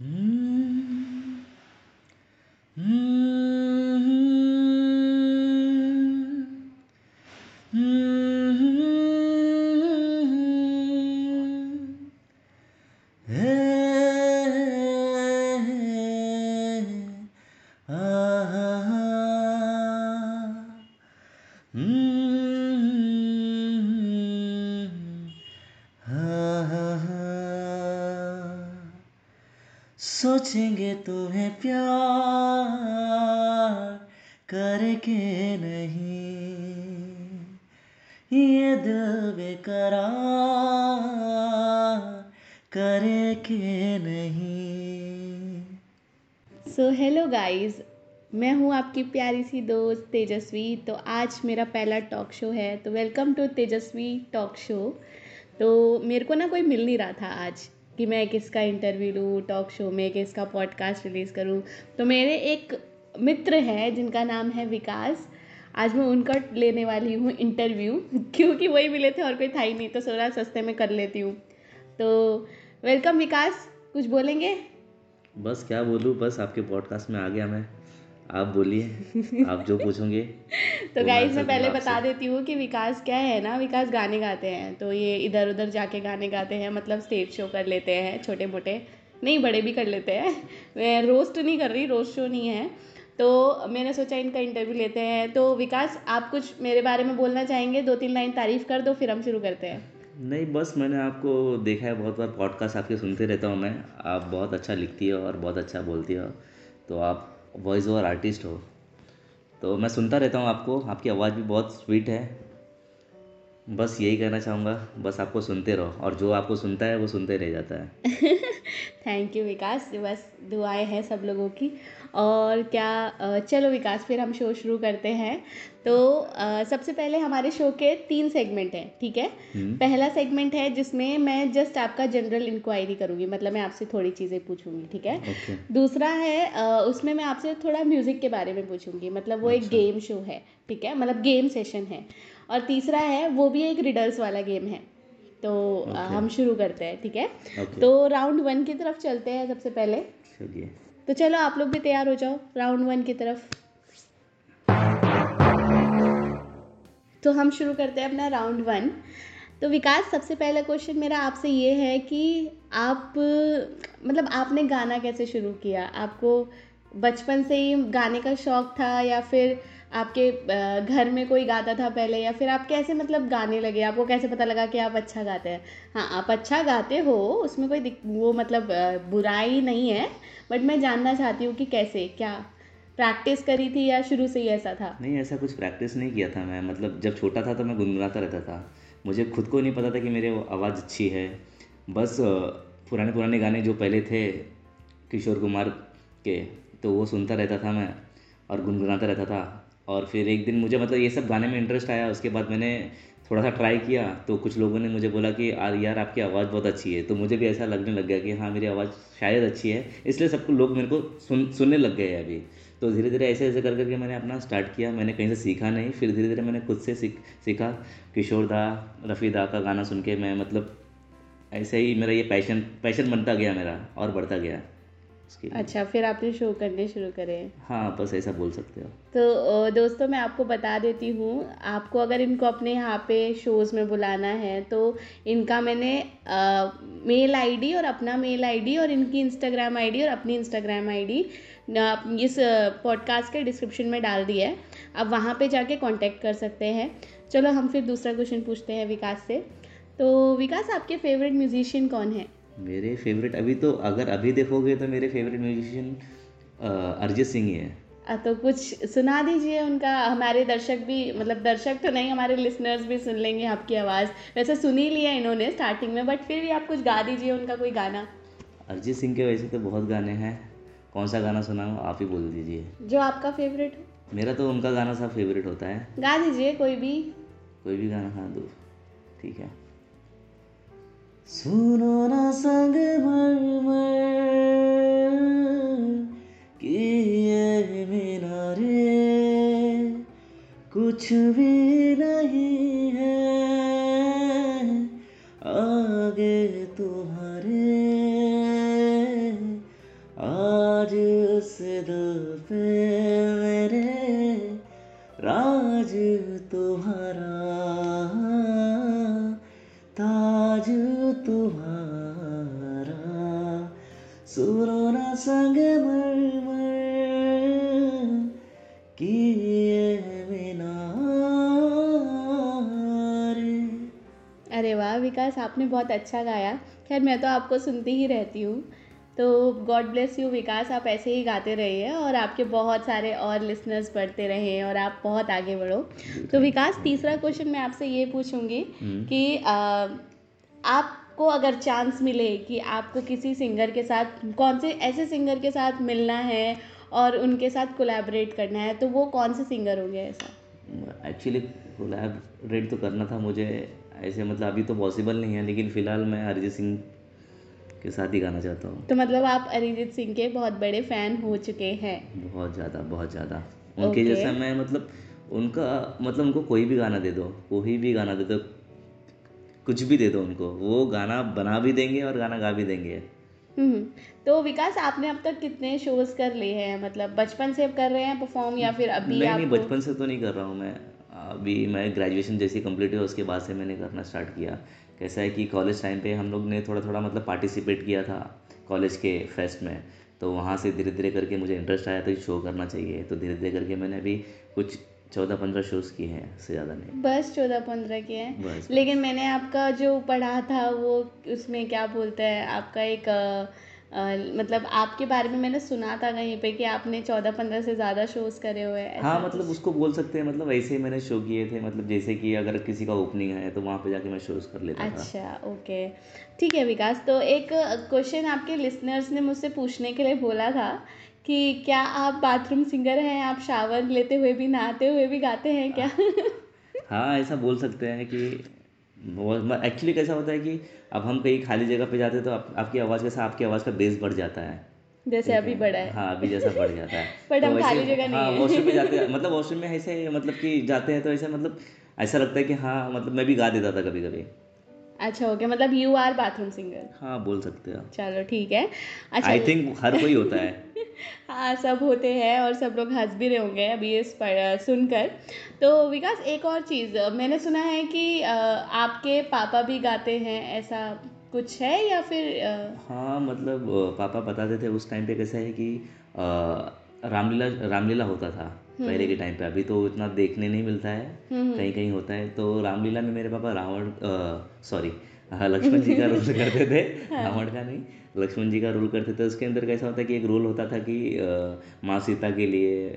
嗯。嗯。सोचेंगे तुम्हें प्यार करके नहीं। ये दिल बेकरार करे के नहीं। सो हेलो गाइस मैं हूँ आपकी प्यारी सी दोस्त तेजस्वी। तो आज मेरा पहला टॉक शो है। तो welcome to Tejaswi talk show तो मेरे को ना कोई मिल नहीं रहा था आज। कि मैं किसका इंटरव्यू लूँ टॉक शो में किसका पॉडकास्ट रिलीज़ करूँ। तो मेरे एक मित्र हैं, जिनका नाम है विकास। आज मैं उनका लेने वाली हूँ इंटरव्यू क्योंकि वही मिले थे और कोई था ही नहीं तो सोचा सस्ते में कर लेती हूँ। तो वेलकम विकास, कुछ बोलेंगे? बस क्या बोलूँ, बस आपके पॉडकास्ट में आ गया मैं। आप बोलिए आप जो पूछोगे तो गाइस मैं पहले बता देती हूँ कि विकास क्या है ना विकास गाने गाते हैं तो ये इधर उधर जाके गाने गाते हैं मतलब स्टेज शो कर लेते हैं छोटे मोटे नहीं बड़े भी कर लेते हैं। मैं रोस्ट नहीं कर रही रोस्ट शो नहीं है। तो मैंने सोचा इनका इंटरव्यू लेते हैं। तो विकास आप कुछ मेरे बारे में बोलना चाहेंगे? दो तीन लाइन तारीफ़ कर दो फिर हम शुरू करते हैं। नहीं बस मैंने आपको देखा है बहुत बार पॉडकास्ट आपके सुनते रहता हूँ मैं। आप बहुत अच्छा लिखती हो और बहुत अच्छा बोलती हो तो आप वॉइस ओवर आर्टिस्ट हो। तो मैं सुनता रहता हूँ आपको, आपकी आवाज़ भी बहुत स्वीट है। बस यही कहना चाहूँगा, बस आपको सुनते रहो और जो आपको सुनता है, वो सुनते रह जाता है। थैंक यू विकास। बस दुआएँ हैं सब लोगों की। और क्या चलो विकास फिर हम शो शुरू करते हैं तो सबसे पहले हमारे शो के तीन सेगमेंट हैं ठीक है हम्म। पहला सेगमेंट है जिसमें मैं जस्ट आपका जनरल इंक्वायरी करूँगी मतलब मैं आपसे थोड़ी चीज़ें पूछूँगी ठीक है okay. दूसरा है उसमें मैं आपसे थोड़ा म्यूज़िक के बारे में पूछूँगी मतलब वो अच्छा। एक गेम शो है ठीक है मतलब गेम सेशन है और तीसरा है वो भी एक रिडल्स वाला गेम है तो okay. हम शुरू करते हैं ठीक है okay. तो राउंड वन की तरफ़ चलते हैं सबसे पहले चलिए तो चलो आप लोग भी तैयार हो जाओ राउंड वन की तरफ़। तो हम शुरू करते हैं अपना राउंड वन तो विकास, सबसे पहला क्वेश्चन मेरा आपसे ये है कि आप मतलब आपने गाना कैसे शुरू किया? आपको बचपन से ही गाने का शौक था या फिर आपके घर में कोई गाता था पहले या फिर आप कैसे मतलब गाने लगे? आपको कैसे पता लगा कि आप अच्छा गाते हैं? हाँ आप अच्छा गाते हो, उसमें कोई वो मतलब बुराई नहीं है, बट मैं जानना चाहती हूँ कि कैसे? क्या प्रैक्टिस करी थी या शुरू से ही ऐसा था? नहीं, ऐसा कुछ प्रैक्टिस नहीं किया था मैं। मतलब जब छोटा था तो मैं गुनगुनाता रहता था। मुझे खुद को नहीं पता था कि मेरे आवाज़ अच्छी है। बस पुराने पुराने गाने जो पहले थे किशोर कुमार के तो वो सुनता रहता था मैं और गुनगुनाता रहता था। और फिर एक दिन मुझे मतलब ये सब गाने में इंटरेस्ट आया, उसके बाद मैंने थोड़ा सा ट्राई किया तो कुछ लोगों ने मुझे बोला कि, यार यार, आपकी आवाज़ बहुत अच्छी है। तो मुझे भी ऐसा लगने लग गया कि हाँ मेरी आवाज़ शायद अच्छी है। इसलिए सबको लोग मेरे को सुन, सुनने लग गए अभी। तो धीरे धीरे ऐसे ऐसे कर करके मैंने अपना स्टार्ट किया। मैंने कहीं से सीखा नहीं। फिर धीरे धीरे मैंने खुद से सीख, सीखा। किशोर दा, रफ़ी दा का गाना सुन के मैं मतलब ऐसे ही मेरा ये पैशन पैशन बनता गया मेरा और बढ़ता गया। अच्छा फिर आपने शो करने शुरू करे। हाँ बस ऐसा बोल सकते हो। तो दोस्तों मैं आपको बता देती हूँ आपको अगर इनको अपने यहाँ पे शोज़ में बुलाना है तो इनका मैंने आ, मेल आईडी और अपना मेल आईडी और इनकी इंस्टाग्राम आईडी और अपनी इंस्टाग्राम आईडी इस पॉडकास्ट के डिस्क्रिप्शन में डाल दिया है। आप वहाँ पे जाके कांटेक्ट कर सकते हैं। चलो हम फिर दूसरा क्वेश्चन पूछते हैं विकास से। तो विकास आपके फेवरेट म्यूजिशियन कौन है? मेरे फेवरेट अभी तो अगर अभी देखोगे तो मेरे फेवरेट म्यूजिशियन अरिजीत सिंह ही है। तो कुछ सुना दीजिए उनका। हमारे दर्शक भी मतलब दर्शक तो नहीं हमारे लिसनर्स भी सुन लेंगे आपकी आवाज़। वैसे सुन ही लिया इन्होंने स्टार्टिंग में बट फिर भी आप कुछ गा दीजिए उनका कोई गाना। अरिजीत सिंह के वैसे तो बहुत गाने हैं। कौन सा गाना सुना आप ही बोल दीजिए। जो आपका फेवरेट हो। मेरा तो उनका गाना सब फेवरेट होता है। गा दीजिए कोई भी। कोई भी गाना हाँ दो। ठीक है। सुनो ना संग मर कि ये मीनारे कुछ भी नहीं है, आगे तुम्हारे इस दिल पे मेरे राज तुम्हारा। सुनो ना संग किए अरे वाह विकास आपने बहुत अच्छा गाया। खैर मैं तो आपको सुनती ही रहती हूँ। तो गॉड ब्लेस यू विकास आप ऐसे ही गाते रहिए और आपके बहुत सारे और लिसनर्स बढ़ते रहे और आप बहुत आगे बढ़ो। तो विकास तीसरा क्वेश्चन मैं आपसे ये पूछूँगी हम्म। कि आ, आपको अगर चांस मिले कि आपको किसी सिंगर के साथ कौन से ऐसे सिंगर के साथ मिलना है और उनके साथ कोलैबोरेट करना है तो वो कौन से सिंगर होंगे ऐसा? एक्चुअली कोलैबोरेट तो करना था मुझे ऐसे मतलब अभी तो पॉसिबल नहीं है लेकिन फ़िलहाल मैं अरिजीत सिंह के साथ ही गाना चाहता हूँ। तो मतलब आप अरिजीत सिंह के बहुत बड़े फ़ैन हो चुके हैं। बहुत ज़्यादा बहुत ज़्यादा। उनके Okay. जैसा मैं मतलब उनका मतलब उनको कोई भी गाना दे दो कोई भी गाना दे दो कुछ भी दे दो उनको। वो गाना बना भी देंगे और गाना गा भी देंगे। हम्म तो विकास आपने अब तक कितने शोज़ कर लिए हैं? मतलब बचपन से कर रहे हैं परफॉर्म या फिर अभी नहीं नहीं बचपन से तो नहीं कर रहा हूँ मैं। अभी मैं ग्रेजुएशन जैसे कंप्लीट हुआ उसके बाद से मैंने करना स्टार्ट किया। कैसा है कि कॉलेज टाइम पे हम लोग ने थोड़ा थोड़ा मतलब पार्टिसिपेट किया था कॉलेज के फेस्ट में। तो वहाँ से धीरे धीरे करके मुझे इंटरेस्ट आया तो शो करना चाहिए। तो धीरे धीरे करके मैंने अभी कुछ चौदह पंद्रह शोज़ किए हैं इससे ज़्यादा नहीं। बस चौदह पंद्रह के हैं। बस लेकिन मैंने आपका जो पढ़ा था वो उसमें क्या बोलते हैं आपका एक अ, मतलब आपके बारे में मैंने सुना था कहीं पे कि आपने चौदह पंद्रह से ज़्यादा शोज़ करे हुए हैं हाँ मतलब उसको बोल सकते हैं मतलब ऐसे ही मैंने शो किए थे मतलब जैसे कि अगर किसी का ओपनिंग है तो वहाँ पे जाके मैं शोज़ कर लेता था। अच्छा ओके। ठीक है विकास तो एक क्वेश्चन आपके लिसनर्स ने मुझसे पूछने के लिए बोला था कि क्या आप बाथरूम सिंगर हैं? आप शावर लेते हुए भी नहाते हुए भी गाते हैं क्या? हाँ ऐसा बोल सकते हैं कि एक्चुअली कैसा होता है कि अब हम कहीं खाली जगह पे जाते हैं तो आप, आपकी आवाज़ के साथ आपकी आवाज़ का बेस बढ़ जाता है। जैसे अभी बड़ा है। हाँ अभी जैसा बढ़ जाता है। But तो हम खाली जगह नहीं हाँ वॉशरूम में जाते हैं। मतलब वॉशरूम में ऐसे मतलब कि जाते हैं तो ऐसा मतलब ऐसा लगता है कि हाँ मतलब मैं भी गा देता था कभी कभी अच्छा ओके मतलब यू आर बाथरूम सिंगर हाँ बोल सकते हो। चलो ठीक है। अच्छा आई थिंक हर कोई होता है। हाँ सब होते हैं और सब लोग हंस भी रहे होंगे अभी पर सुनकर। तो विकास एक और चीज़ मैंने सुना है कि आपके पापा भी गाते हैं ऐसा कुछ है या फिर अ, हाँ मतलब पापा बताते थे उस टाइम पे कैसा है कि रामलीला रामलीला होता था पहले के टाइम पे। अभी तो इतना देखने नहीं मिलता है हम्म, कहीं कहीं होता है। तो रामलीला में मेरे पापा रावण सॉरी लक्ष्मण जी का रोल करते थे। रावण का नहीं। लक्ष्मण जी का रोल करते थे उसके अंदर कैसा होता है कि एक रोल होता था कि माँ सीता के लिए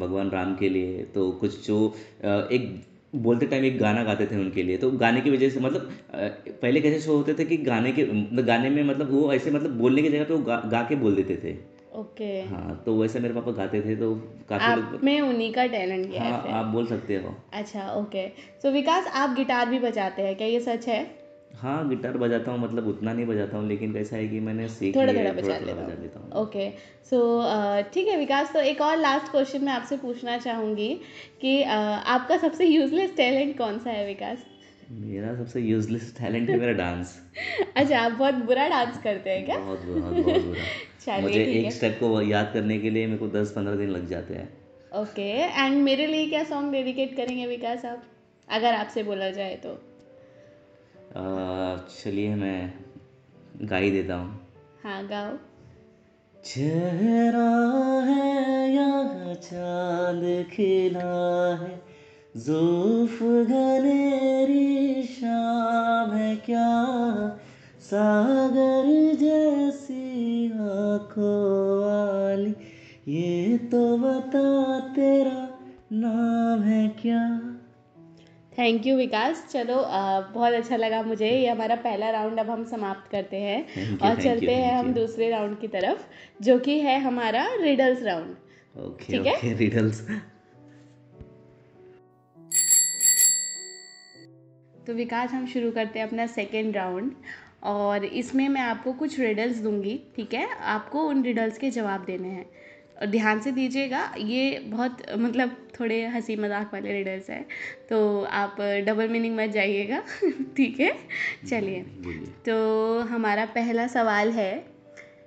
भगवान राम के लिए तो कुछ जो एक बोलते टाइम एक गाना गाते थे उनके लिए। तो गाने की वजह से मतलब पहले कैसे शो होते थे कि गाने के मतलब गाने में मतलब वो ऐसे मतलब बोलने की जगह पे वो गा, गा के बोल देते थे। ओके। okay. हाँ तो वैसे मेरे पापा गाते थे तो काफ़ी आप में उन्हीं का टैलेंट गया हाँ आप बोल सकते हो। अच्छा ओके। सो विकास आप गिटार भी बजाते हैं क्या ये सच है? हाँ गिटार बजाता हूँ मतलब उतना नहीं बजाता हूँ लेकिन कैसा है कि मैंने सीख थोड़ा लिया थोड़ा है, बजा थोड़ा लेता बजा हूँ। लेता हूँ। ओके सो ठीक है विकास तो एक और लास्ट क्वेश्चन मैं आपसे पूछना चाहूँगी कि uh, आपका सबसे यूजलेस टैलेंट कौन सा है विकास? मेरा सबसे यूजलेस टैलेंट है मेरा डांस अच्छा आप बहुत बुरा डांस करते हैं क्या? बहुत बुरा बहुत बुरा। चलिए मुझे ठीक एक है। स्टेप को याद करने के लिए मेरे को दस पंद्रह दिन लग जाते हैं। ओके एंड मेरे लिए क्या सॉन्ग डेडिकेट करेंगे विकास आप? अगर आपसे बोला जाए तो। चलिए मैं गा ही देता हूँ। हाँ गाओ। चेहरा है या चाँद खिला है? जुल्फ गलेरी शाम है क्या? सागर जैसी आँखों वाली ये तो बता तेरा नाम है क्या? थैंक यू विकास चलो अ, बहुत अच्छा लगा मुझे। ये हमारा पहला राउंड अब हम समाप्त करते हैं। You, और you, चलते हैं हम दूसरे राउंड की तरफ़ जो कि है हमारा रिडल्स राउंड ओके ठीक है? रिडल्स तो विकास हम शुरू करते हैं अपना सेकेंड राउंड और इसमें मैं आपको कुछ रिडल्स दूँगी ठीक है? आपको उन रिडल्स के जवाब देने हैं। ध्यान से दीजिएगा ये बहुत मतलब थोड़े हँसी मज़ाक वाले रिडल्स हैं तो आप डबल मीनिंग मत जाइएगा ठीक है? चलिए तो हमारा पहला सवाल है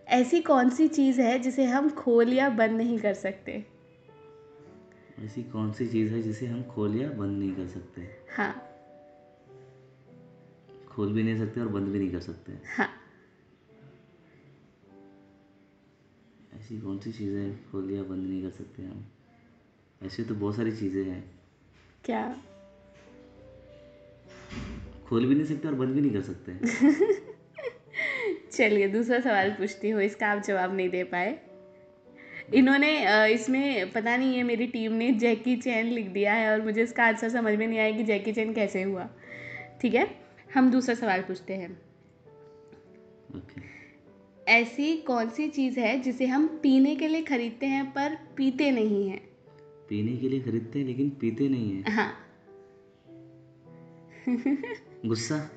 ऐसी कौन सी चीज़ है जिसे हम खोल या बंद नहीं कर सकते? ऐसी कौन सी चीज़ है जिसे हम खोल या बंद नहीं कर सकते? हाँ। खोल भी नहीं सकते और बंद भी नहीं कर सकते। हाँ। ऐसी कौन सी चीज़ें खोल या बंद नहीं कर सकते हम? ऐसी तो बहुत सारी चीज़ें हैं। क्या? खोल भी नहीं सकते और बंद भी नहीं कर सकते। चलिए दूसरा सवाल पूछती हूँ इसका आप जवाब नहीं दे पाए। इन्होंने इसमें पता नहीं है मेरी टीम ने जैकी चैन लिख दिया है और मुझे इसका आंसर समझ में नहीं आया कि जैकी चैन कैसे हुआ। ठीक है हम दूसरा सवाल पूछते हैं। ओके। ऐसी कौन सी चीज़ है जिसे हम पीने के लिए खरीदते हैं पर पीते नहीं हैं? पीने के लिए खरीदते हैं लेकिन पीते नहीं हैं। हाँ। गुस्सा?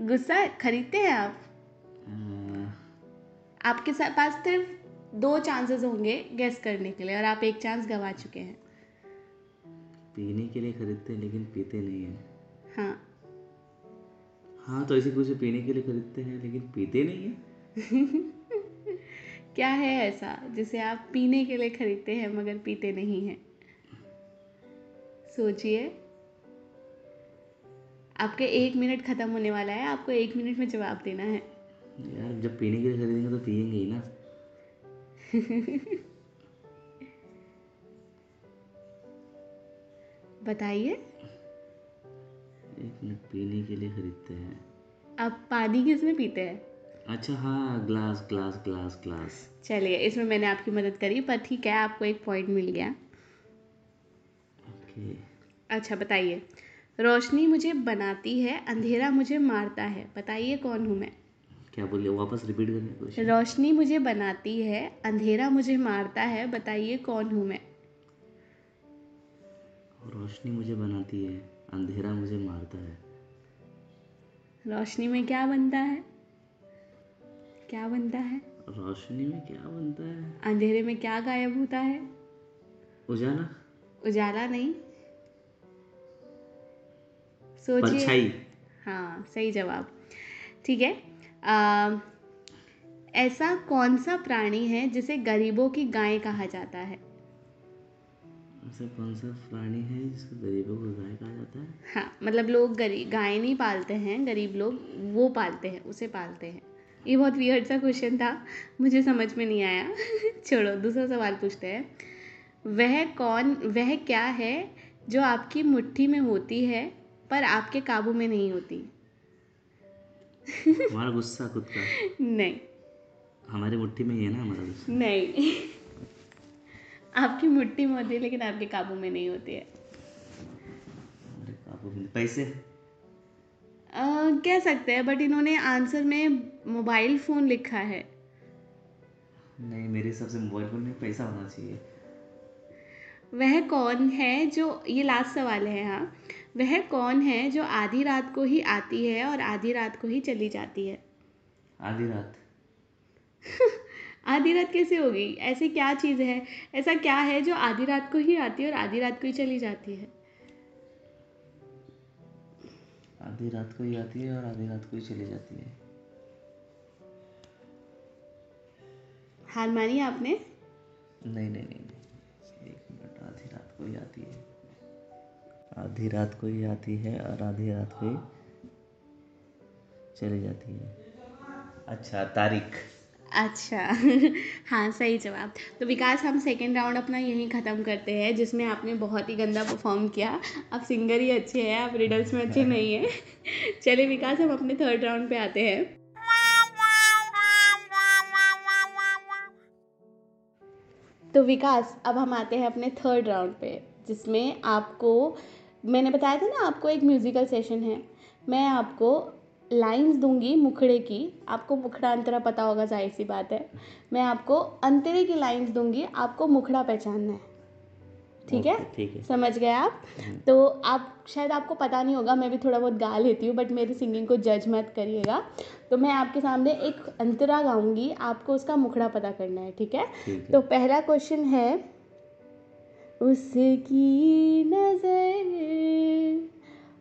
गुस्सा खरीदते हैं आप? आपके साथ पास सिर्फ़ दो चांसेस होंगे गेस करने के लिए और आप एक चांस गवा चुके हैं। पीने के लिए खरीदते हैं लेकिन पीते नहीं हैं। हाँ। हाँ तो ऐसे कुछ पीने के लिए खरीदते हैं लेकिन पीते नहीं हैं? क्या है ऐसा जिसे आप पीने के लिए खरीदते हैं मगर पीते नहीं हैं? सोचिए। आपके एक मिनट खत्म होने वाला है आपको एक मिनट में जवाब देना है। यार जब पीने के लिए खरीदेंगे तो पियेंगे ही ना। बताइए। एक मिनट पीने के लिए खरीदते हैं। आप पानी किसमें पीते हैं? अच्छा हाँ ग्लास ग्लास ग्लास ग्लास चलिए इसमें मैंने आपकी मदद करी पर ठीक है आपको एक पॉइंट मिल गया। ओके अच्छा बताइए। रोशनी मुझे बनाती है अंधेरा मुझे मारता है। बताइए कौन हूँ मैं? क्या बोलिए वापस रिपीट करें क्वेश्चन रोशनी मुझे बनाती है अंधेरा मुझे मारता है। बताइए कौन हूँ मैं? रोशनी मुझे बनाती है अंधेरा मुझे मारता है। रोशनी में क्या बनता है? क्या बनता है? रोशनी में क्या बनता है? अंधेरे में क्या गायब होता है? उजाला। उजाला नहीं। सोचिए। हाँ सही जवाब। ठीक है आ, ऐसा कौन सा प्राणी है जिसे गरीबों की गाय कहा जाता है? ऐसा कौन सा प्राणी है जिसको गरीबों को गाय कहा जाता है? हाँ मतलब लोग गरीब गाय नहीं पालते हैं गरीब लोग वो पालते हैं उसे पालते हैं। ये बहुत वियर्ड सा क्वेश्चन था। मुझे समझ में नहीं आया। छोड़ो दूसरा सवाल पूछते हैं। वह कौन वह क्या है जो आपकी मुट्ठी में होती है पर आपके काबू में नहीं होती? हमारा गुस्सा खुद का। नहीं। हमारी मुट्ठी में ही है ना हमारा गुस्सा? नहीं। आपकी मुट्ठी में होती है लेकिन आपके काबू में नहीं होती है। काबू में पैसे? कह सकते हैं बट इन्होंने आंसर में मोबाइल फ़ोन लिखा है। नहीं मेरे हिसाब से मोबाइल फ़ोन में पैसा होना चाहिए। वह कौन है जो ये लास्ट सवाल है हाँ। वह कौन है जो आधी रात को ही आती है और आधी रात को ही चली जाती है? आधी रात। आधी रात कैसे होगी? ऐसी क्या चीज़ है? ऐसा क्या है जो आधी रात को ही आती है और आधी रात को ही चली जाती है? आधी रात को ही आती है और आधी रात को ही चली जाती है। हार मानी आपने? नहीं नहीं नहीं नहीं एक मिनट आधी रात को ही आती है। आधी रात को ही आती है और आधी रात को ही चली जाती है। अच्छा तारीख। अच्छा। हाँ सही जवाब। तो विकास, हम सेकेंड राउंड अपना यहीं ख़त्म करते हैं, जिसमें आपने बहुत ही गंदा परफॉर्म किया। आप सिंगर ही अच्छे हैं, आप रिडल्स में अच्छे नहीं हैं। चलिए विकास, हम अपने थर्ड राउंड पे आते हैं। तो विकास, अब हम आते हैं अपने थर्ड राउंड पे, जिसमें आपको, मैंने बताया था ना, आपको एक म्यूज़िकल सेशन है। मैं आपको लाइंस दूँगी मुखड़े की। आपको मुखड़ा अंतरा पता होगा ज़ाहिर सी बात है। मैं आपको अंतरे की लाइंस दूँगी आपको मुखड़ा पहचानना है। ठीक है? ठीक है। समझ गए आप? तो आप शायद आपको पता नहीं होगा मैं भी थोड़ा बहुत गा लेती हूँ बट मेरी सिंगिंग को जज मत करिएगा। तो मैं आपके सामने एक अंतरा गाऊँगी आपको उसका मुखड़ा पता करना है ठीक है? ठीक है। तो पहला क्वेश्चन है उसकी नज़र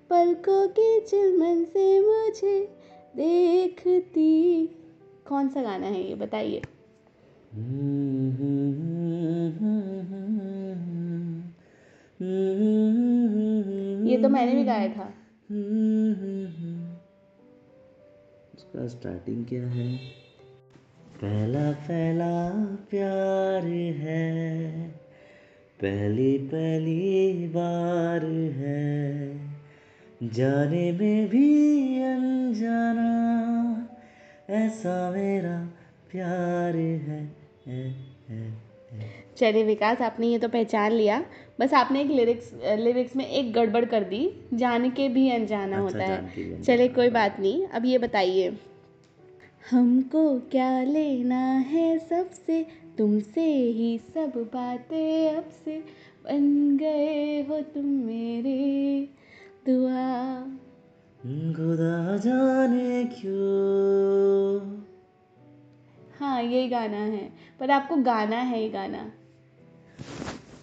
पलकों के चिलमन से मुझे देखती। कौन सा गाना है ये? बताइए। ये तो मैंने भी गाया था। इसका स्टार्टिंग क्या है? पहला पहला प्यार है। पहली पहली बार है। जाने में भी अनजाना ऐसा मेरा प्यार है, है, है। चलिए विकास आपने ये तो पहचान लिया। बस आपने एक लिरिक्स लिरिक्स में एक गड़बड़ कर दी जान के भी अनजाना अच्छा, होता है। चलिए कोई बात नहीं अब ये बताइए। हमको क्या लेना है सबसे? तुमसे ही सब बातें अब से बन गए हो तुम मेरे। दुआ खुदा जाने क्यों। हाँ यही गाना है पर आपको गाना है ये गाना।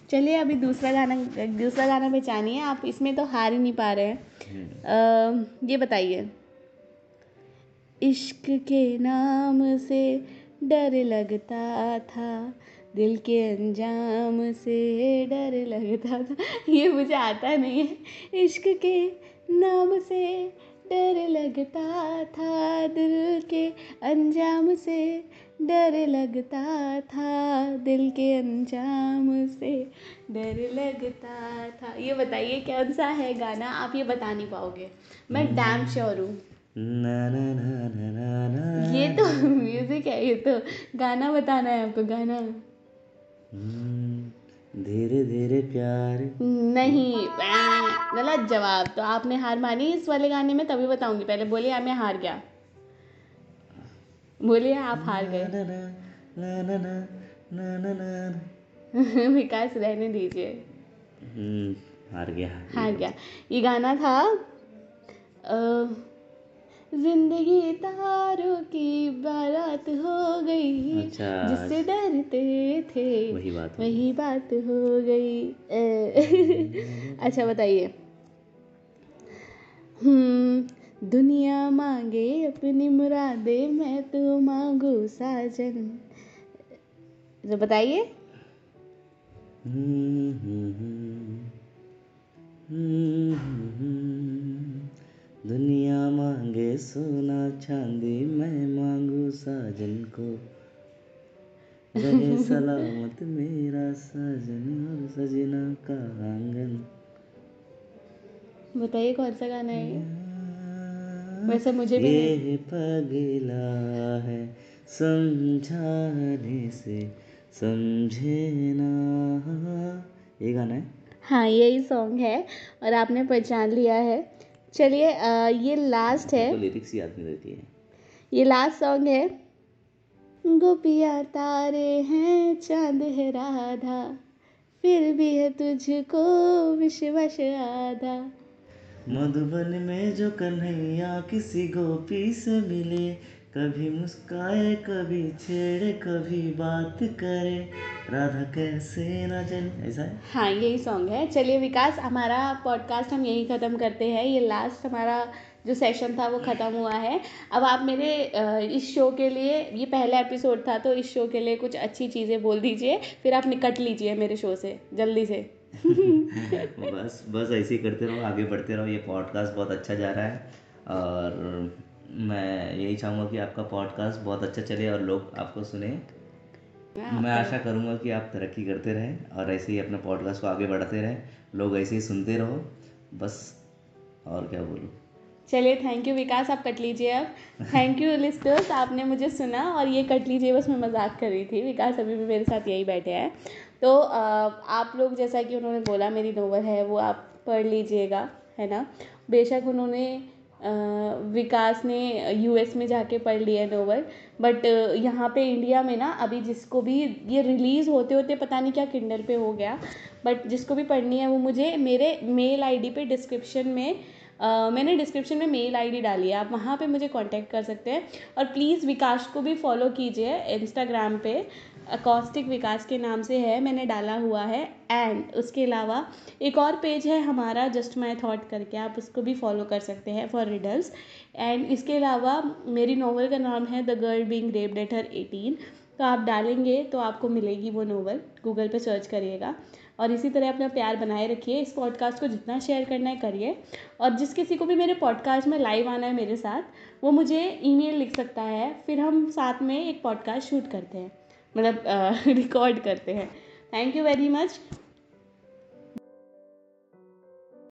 चलिए अभी दूसरा गाना दूसरा गाना पहचानिए आप इसमें तो हार ही नहीं पा रहे हैं। अ, ये बताइए। इश्क के नाम से डर लगता था दिल के अंजाम से डर लगता था। ये मुझे आता नहीं है। इश्क के नाम से डर लगता था। दिल के अंजाम से डर लगता था। दिल के अंजाम से डर लगता था। ये बताइए कौन सा है गाना? आप ये बता नहीं पाओगे। मैं डैम श्योर हूँ। ये तो म्यूज़िक है ये तो। गाना बताना है आपको गाना। हम्म, हम्म, धीरे धीरे प्यार। नहीं गलत जवाब। तो आपने हार मानी इस वाले गाने में तभी बताऊँगी। पहले बोलिए मैं हार गया। बोलिए आप हार गए। विकास रहने दीजिए। हम्म, हार गया। हार गया। ये गाना था आ, ज़िंदगी तारों की बारात हो गई। अच्छा। जिससे डरते थे वही बात वही बात हो गई। अच्छा बताइए। हम्म दुनिया मांगे अपनी मुरादे मैं तो मांगू साजन। तो बताइए। हम्म, हम्म, हम्म, हम्म, हम्म, दुनिया मांगे सोना चांदी मैं मांगू साजन को। रहे सलामत मेरा साजन और सजना का आँगन। बताइए कौन सा गाना है? वैसे मुझे भी ये पगला है समझाने से समझे ना। ये गाना है? हाँ यही सॉन्ग है और आपने पहचान लिया है। चलिए अ, ये लास्ट है। तो लिरिक्स याद नहीं रहती है। ये लास्ट सॉन्ग है। गोपिया तारे हैं चाँद है राधा फिर भी है तुझको विश्वास आधा। मधुबन में जो कन्हैया किसी गोपी से मिले कभी मुस्काए कभी छेड़े कभी बात करे। राधा कैसे न जाने ऐसा है? हाँ यही सॉन्ग है। चलिए विकास हमारा पॉडकास्ट हम यहीं ख़त्म करते हैं। ये लास्ट हमारा जो सेशन था वो ख़त्म हुआ है। अब आप मेरे इस शो के लिए ये पहला एपिसोड था तो इस शो के लिए कुछ अच्छी चीज़ें बोल दीजिए। फिर आप निकट लीजिए मेरे शो से जल्दी से। बस बस ऐसे ही करते रहो आगे बढ़ते रहो। ये पॉडकास्ट बहुत अच्छा जा रहा है। और मैं यही चाहूँगा कि आपका पॉडकास्ट बहुत अच्छा चले और लोग आपको सुने। मैं आशा करूँगा कि आप तरक्की करते रहें और ऐसे ही अपने पॉडकास्ट को आगे बढ़ाते रहें। लोग ऐसे ही सुनते रहो। बस और क्या बोलूँ? चलिए थैंक यू विकास आप कट लीजिए अब। थैंक यू लिस्टर्स आपने मुझे सुना और ये कट लीजिए बस मैं मज़ाक कर रही थी। विकास अभी भी मेरे साथ यही बैठे हैं। तो आप लोग जैसा कि उन्होंने बोला मेरी नोवेल है वो आप पढ़ लीजिएगा है ना? बेशक उन्होंने विकास ने यूएस में जाके पढ़ लिया नोवेल बट यहाँ पे इंडिया में ना, अभी जिसको भी ये रिलीज़ होते होते पता नहीं क्या किंडल पे हो गया बट जिसको भी पढ़नी है वो मुझे मेरे मेल आईडी पे डिस्क्रिप्शन में मैंने डिस्क्रिप्शन में मेल आईडी डाली है, आप वहाँ पे मुझे कांटेक्ट कर सकते हैं। और प्लीज़ विकास को भी फॉलो कीजिए इंस्टाग्राम पे। अकॉस्टिक विकास के नाम से है, मैंने डाला हुआ है। एंड उसके अलावा एक और पेज है हमारा जस्ट माई थॉट करके, आप उसको भी फॉलो कर सकते हैं फॉर रिडल्स एंड इसके अलावा मेरी नॉवल का नाम है the girl being raped at her eighteen तो आप डालेंगे तो आपको मिलेगी वो नोवेल गूगल पे सर्च करिएगा। और इसी तरह अपना प्यार बनाए रखिए, इस पॉडकास्ट को जितना शेयर करना है करिए। और जिस किसी को भी मेरे पॉडकास्ट में लाइव आना है मेरे साथ, वो मुझे ईमेल लिख सकता है, फिर हम साथ में एक पॉडकास्ट शूट करते हैं। मतलब रिकॉर्ड करते हैं। Thank you very much